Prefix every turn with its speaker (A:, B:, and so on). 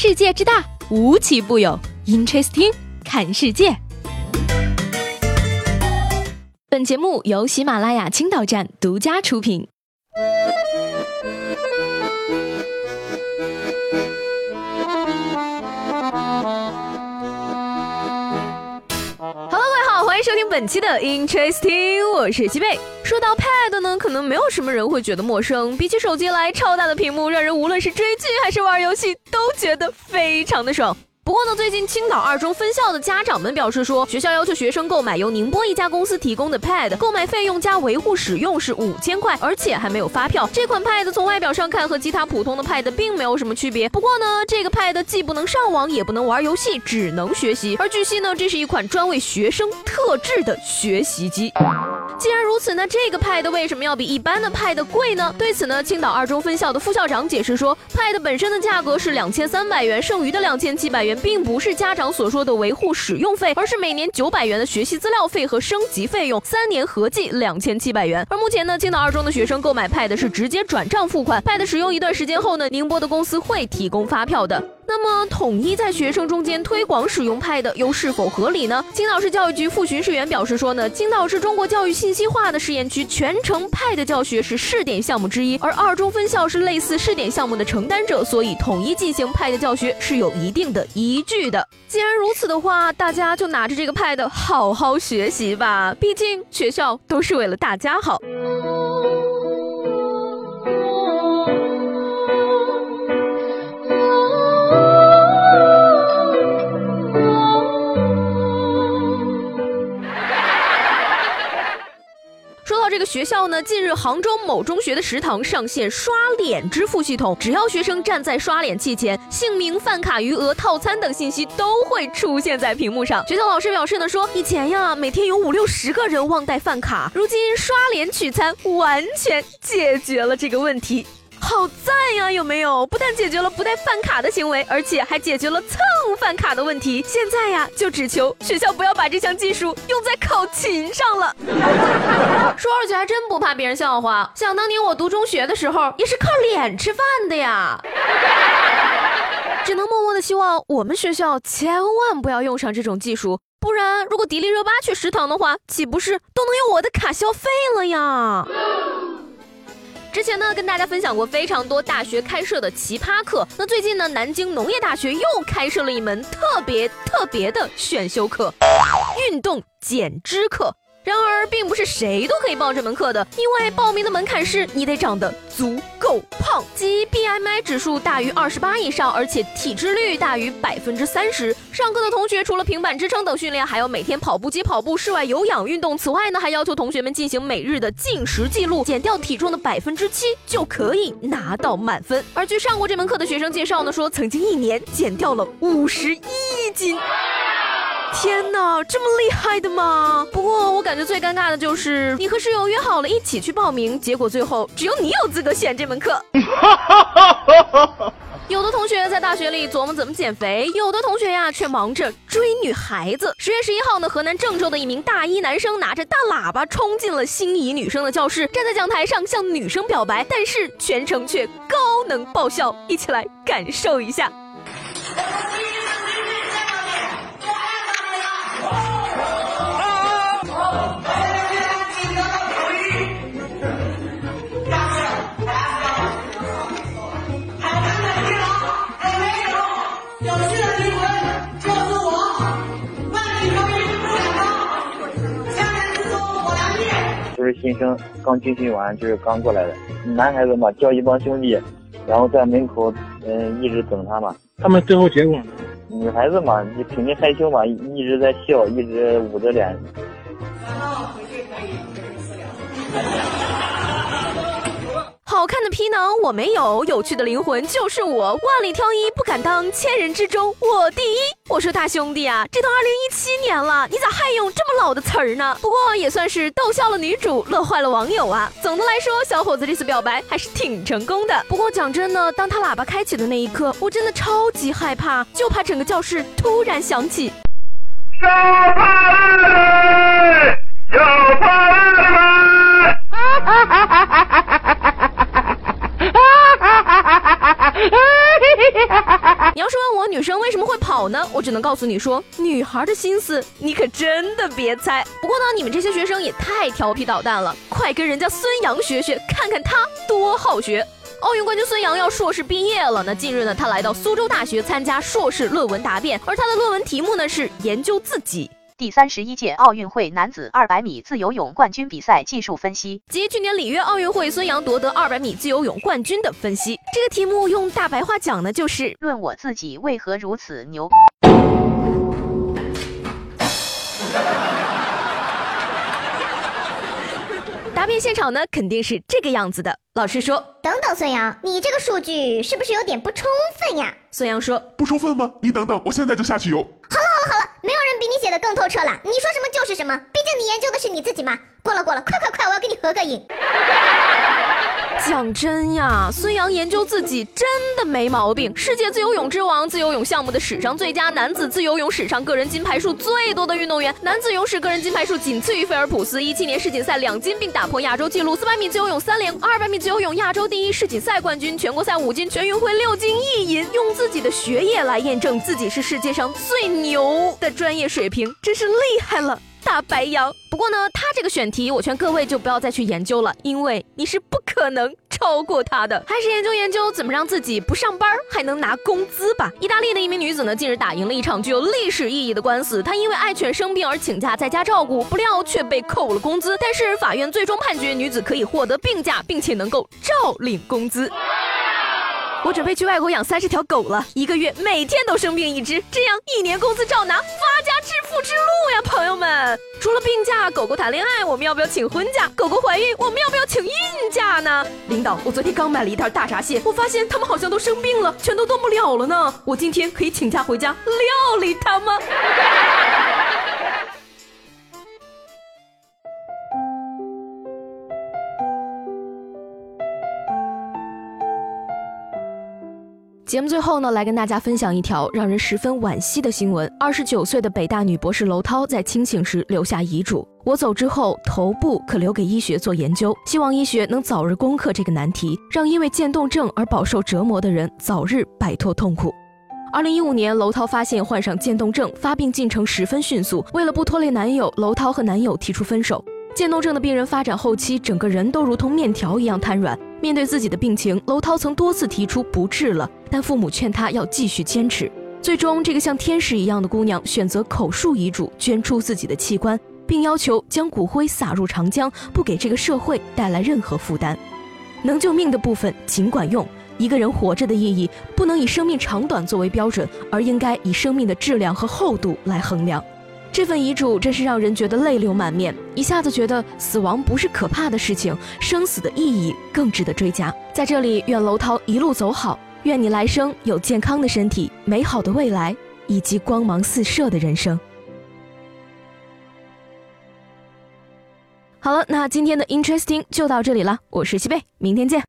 A: 世界之大，无奇不有。Interesting，看世界。本节目由喜马拉雅青岛站独家出品。迎收听本期的 Interesting，我是西贝。说到 Pad 呢，可能没有什么人会觉得陌生。比起手机来，超大的屏幕让人无论是追剧还是玩游戏都觉得非常的爽。不过呢，最近青岛二中分校的家长们表示说，学校要求学生购买由宁波一家公司提供的 Pad，购买费用加维护使用是五千块，而且还没有发票。这款 Pad 从外表上看和其他普通的 Pad 并没有什么区别。不过呢，这个 Pad 既不能上网，也不能玩游戏，只能学习。而据悉呢，这是一款专为学生特制的学习机。既然如此，那这个 Pad 为什么要比一般的 Pad 贵呢？对此呢，青岛二中分校的副校长解释说，Pad 本身的价格是两千三百元，剩余的两千七百元。并不是家长所说的维护使用费，而是每年九百元的学习资料费和升级费用，三年合计两千七百元。而目前呢，青岛二中的学生购买 Pad 是直接转账付款，Pad 使用一段时间后呢，宁波的公司会提供发票的。那么，统一在学生中间推广使用 Pad 又是否合理呢？青岛市教育局副巡视员表示说呢，青岛是中国教育信息化的试验区，全程 Pad 教学是试点项目之一，而二中分校是类似试点项目的承担者，所以统一进行 Pad 教学是有一定的依据的。既然如此的话，大家就拿着这个 Pad 好好学习吧，毕竟学校都是为了大家好。这个学校呢，近日杭州某中学的食堂上线刷脸支付系统，只要学生站在刷脸器前，姓名、饭卡余额、套餐等信息都会出现在屏幕上。学校老师表示呢，说以前呀，每天有五六十个人忘带饭卡，如今刷脸取餐完全解决了这个问题。好赞呀，有没有？不但解决了不带饭卡的行为，而且还解决了蹭饭卡的问题。现在呀，就只求学校不要把这项技术用在考勤上了。说二句还真不怕别人笑话。想当年我读中学的时候，也是靠脸吃饭的呀。只能默默的希望我们学校千万不要用上这种技术，不然如果迪丽热巴去食堂的话，岂不是都能用我的卡消费了呀？之前呢，跟大家分享过非常多大学开设的奇葩课。那最近呢，南京农业大学又开设了一门特别特别的选修课——运动减脂课。然而，并不是谁都可以报这门课的，因为报名的门槛是你得长得足够胖，即 BMI 指数大于二十八以上，而且体脂率大于百分之三十。上课的同学除了平板支撑等训练，还要每天跑步机跑步、室外有氧运动。此外呢，还要求同学们进行每日的进食记录，减掉体重的百分之七就可以拿到满分。而据上过这门课的学生介绍呢，说曾经一年减掉了五十一斤。天哪，这么厉害的吗？不过我感觉最尴尬的就是你和室友约好了一起去报名，结果最后只有你有资格选这门课。有的同学在大学里琢磨怎么减肥，有的同学呀却忙着追女孩子。十月十一号呢，河南郑州的一名大一男生拿着大喇叭冲进了心仪女生的教室，站在讲台上向女生表白，但是全程却高能爆笑。一起来感受一下。
B: 新生刚军训完，就是刚过来的男孩子嘛，叫一帮兄弟，然后在门口，嗯，一直等他嘛。
C: 他们最后结果？
B: 女孩子嘛，你肯定害羞嘛，一直在笑，一直捂着脸。
A: 好看的皮囊我没有，有趣的灵魂就是我，万里挑一不敢当，千人之中我第一。我说大兄弟啊，这都二零一七年了，你咋还用这么老的词儿呢？不过也算是逗笑了女主，乐坏了网友啊。总的来说，小伙子这次表白还是挺成功的。不过讲真呢，当他喇叭开启的那一刻，我真的超级害怕，就怕整个教室突然响起。小朋友们，小朋友们。你要是问我女生为什么会跑呢？我只能告诉你说，女孩的心思你可真的别猜。不过呢，你们这些学生也太调皮捣蛋了，快跟人家孙杨学学，看看他多好学。奥运冠军孙杨要硕士毕业了，那近日呢，他来到苏州大学参加硕士论文答辩，而他的论文题目呢是研究自己。
C: 第三十一届奥运会男子二百米自由泳冠军比赛技术分析，
A: 及去年里约奥运会孙杨夺得二百米自由泳冠军的分析。这个题目用大白话讲呢，就是
C: 论我自己为何如此牛。
A: 答辩现场呢，肯定是这个样子的。老师说：“
D: 等等，孙杨，你这个数据是不是有点不充分呀？”
A: 孙杨说：“
E: 不充分吗？你等等，我现在就下去游。”
D: 写的更透彻了。你说什么就是什么，毕竟你研究的是你自己嘛。过了过了，快快快，我要跟你合个影。
A: 讲真呀，孙杨研究自己真的没毛病。世界自由泳之王，自由泳项目的史上最佳，男子自由泳史上个人金牌数最多的运动员，男子泳史个人金牌数仅次于菲尔普斯。一七年世锦赛两金，并打破亚洲纪录。四百米自由泳三连，二百米自由泳亚洲第一，世锦赛冠军，全国赛五金，全运会六金一银。用自己的学业来验证自己是世界上最牛的专业水平，真是厉害了。大白羊。不过呢，他这个选题，我劝各位就不要再去研究了，因为你是不可能超过他的。还是研究研究怎么让自己不上班还能拿工资吧。意大利的一名女子呢，近日打赢了一场具有历史意义的官司。她因为爱犬生病而请假在家照顾，不料却被扣了工资。但是法院最终判决女子可以获得病假，并且能够照领工资。我准备去外国养三十条狗了，一个月每天都生病一只，这样一年工资照拿，发家致富之路呀，朋友们！除了病假，狗狗谈恋爱，我们要不要请婚假？狗狗怀孕，我们要不要请孕假呢？领导，我昨天刚买了一袋大闸蟹，我发现它们好像都生病了，全都动不了了呢。我今天可以请假回家料理它吗？节目最后呢，来跟大家分享一条让人十分惋惜的新闻：二十九岁的北大女博士娄涛在清醒时留下遗嘱，我走之后，头部可留给医学做研究，希望医学能早日攻克这个难题，让因为渐冻症而饱受折磨的人早日摆脱痛苦。二零一五年，娄涛发现患上渐冻症，发病进程十分迅速，为了不拖累男友，娄涛和男友提出分手。渐冻症的病人发展后期，整个人都如同面条一样瘫软。面对自己的病情，娄涛曾多次提出不治了，但父母劝他要继续坚持。最终，这个像天使一样的姑娘选择口述遗嘱，捐出自己的器官，并要求将骨灰撒入长江，不给这个社会带来任何负担。能救命的部分尽管用。一个人活着的意义，不能以生命长短作为标准，而应该以生命的质量和厚度来衡量。这份遗嘱真是让人觉得泪流满面，一下子觉得死亡不是可怕的事情，生死的意义更值得追加。在这里，愿楼涛一路走好，愿你来生有健康的身体、美好的未来以及光芒四射的人生。好了，那今天的 Interesting 就到这里了，我是西贝，明天见。